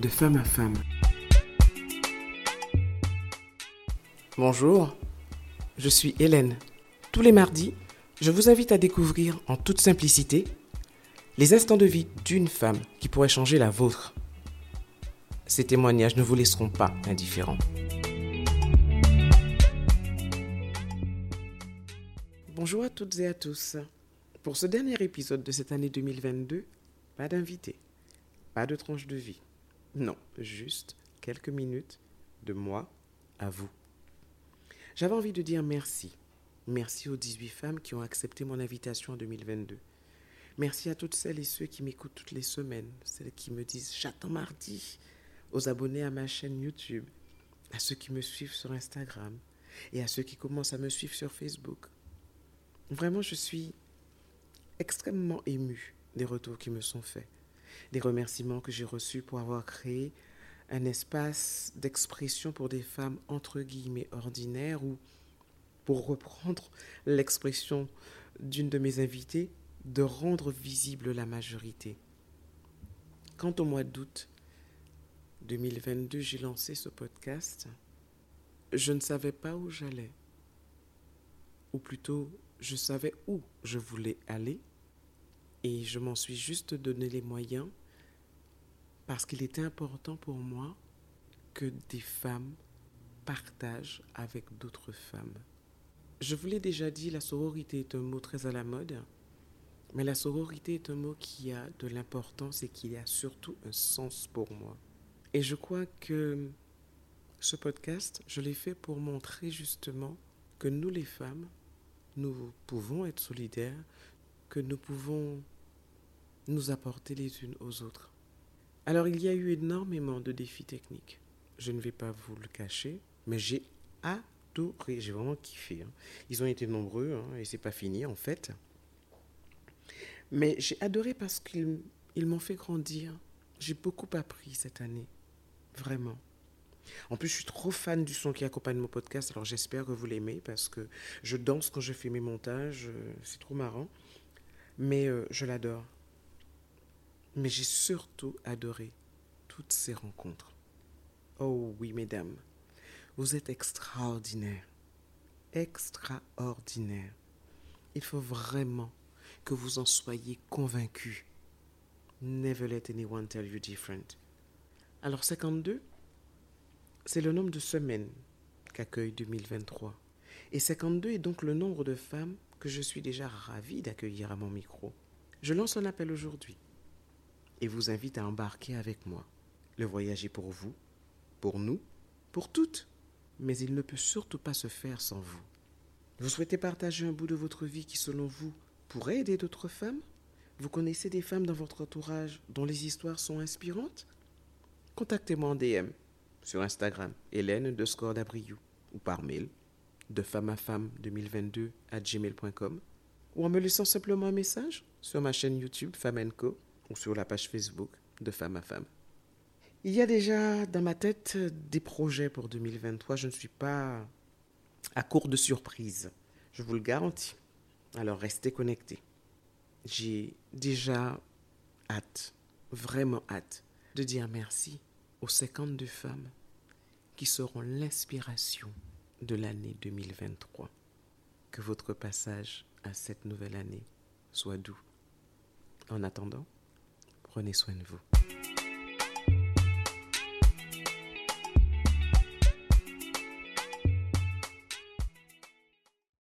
de femme à femme. Bonjour, je suis Hélène. Tous les mardis, je vous invite à découvrir en toute simplicité les instants de vie d'une femme qui pourrait changer la vôtre. Ces témoignages ne vous laisseront pas indifférents. Bonjour à toutes et à tous. Pour ce dernier épisode de cette année 2022, pas d'invité, pas de tranche de vie. Non, juste quelques minutes de moi à vous. J'avais envie de dire merci. Merci aux 18 femmes qui ont accepté mon invitation en 2022. Merci à toutes celles et ceux qui m'écoutent toutes les semaines, celles qui me disent j'attends mardi, aux abonnés à ma chaîne YouTube, à ceux qui me suivent sur Instagram et à ceux qui commencent à me suivre sur Facebook. Vraiment, je suis extrêmement ému des retours qui me sont faits des remerciements que j'ai reçus pour avoir créé un espace d'expression pour des femmes entre guillemets ordinaires ou, pour reprendre l'expression d'une de mes invitées, de rendre visible la majorité. Quant au mois d'août 2022, j'ai lancé ce podcast. Je ne savais pas où j'allais, ou plutôt, je savais où je voulais aller, et je m'en suis juste donné les moyens parce qu'il était important pour moi que des femmes partagent avec d'autres femmes. Je vous l'ai déjà dit, la sororité est un mot très à la mode, mais la sororité est un mot qui a de l'importance et qui a surtout un sens pour moi. Et je crois que ce podcast, je l'ai fait pour montrer justement que nous les femmes, nous pouvons être solidaires, que nous pouvons nous apporter les unes aux autres. Alors il y a eu énormément de défis techniques. Je ne vais pas vous le cacher, mais j'ai adoré, j'ai vraiment kiffé. Hein. Ils ont été nombreux hein, et c'est pas fini en fait. Mais j'ai adoré parce qu'ils m'ont fait grandir. J'ai beaucoup appris cette année, vraiment. En plus, je suis trop fan du son qui accompagne mon podcast, alors j'espère que vous l'aimez parce que je danse quand je fais mes montages, euh, c'est trop marrant. Mais euh, je l'adore. Mais j'ai surtout adoré toutes ces rencontres. Oh oui, mesdames, vous êtes extraordinaires. Extraordinaires. Il faut vraiment que vous en soyez convaincus. Never let anyone tell you different. Alors 52, c'est le nombre de semaines qu'accueille 2023. Et 52 est donc le nombre de femmes que je suis déjà ravie d'accueillir à mon micro. Je lance un appel aujourd'hui et vous invite à embarquer avec moi. Le voyage est pour vous, pour nous, pour toutes, mais il ne peut surtout pas se faire sans vous. Vous souhaitez partager un bout de votre vie qui, selon vous, pourrait aider d'autres femmes? Vous connaissez des femmes dans votre entourage dont les histoires sont inspirantes? Contactez-moi en DM sur Instagram, Hélène de Scordabriou, ou par mail, de femme à femme 2022 à gmail.com, ou en me laissant simplement un message sur ma chaîne YouTube Femme Co ou sur la page Facebook de Femme à Femme. Il y a déjà dans ma tête des projets pour 2023. Je ne suis pas à court de surprises. Je vous le garantis. Alors restez connectés. J'ai déjà hâte, vraiment hâte, de dire merci aux 52 femmes qui seront l'inspiration de l'année 2023. Que votre passage à cette nouvelle année soit doux. En attendant, Prenez soin de vous.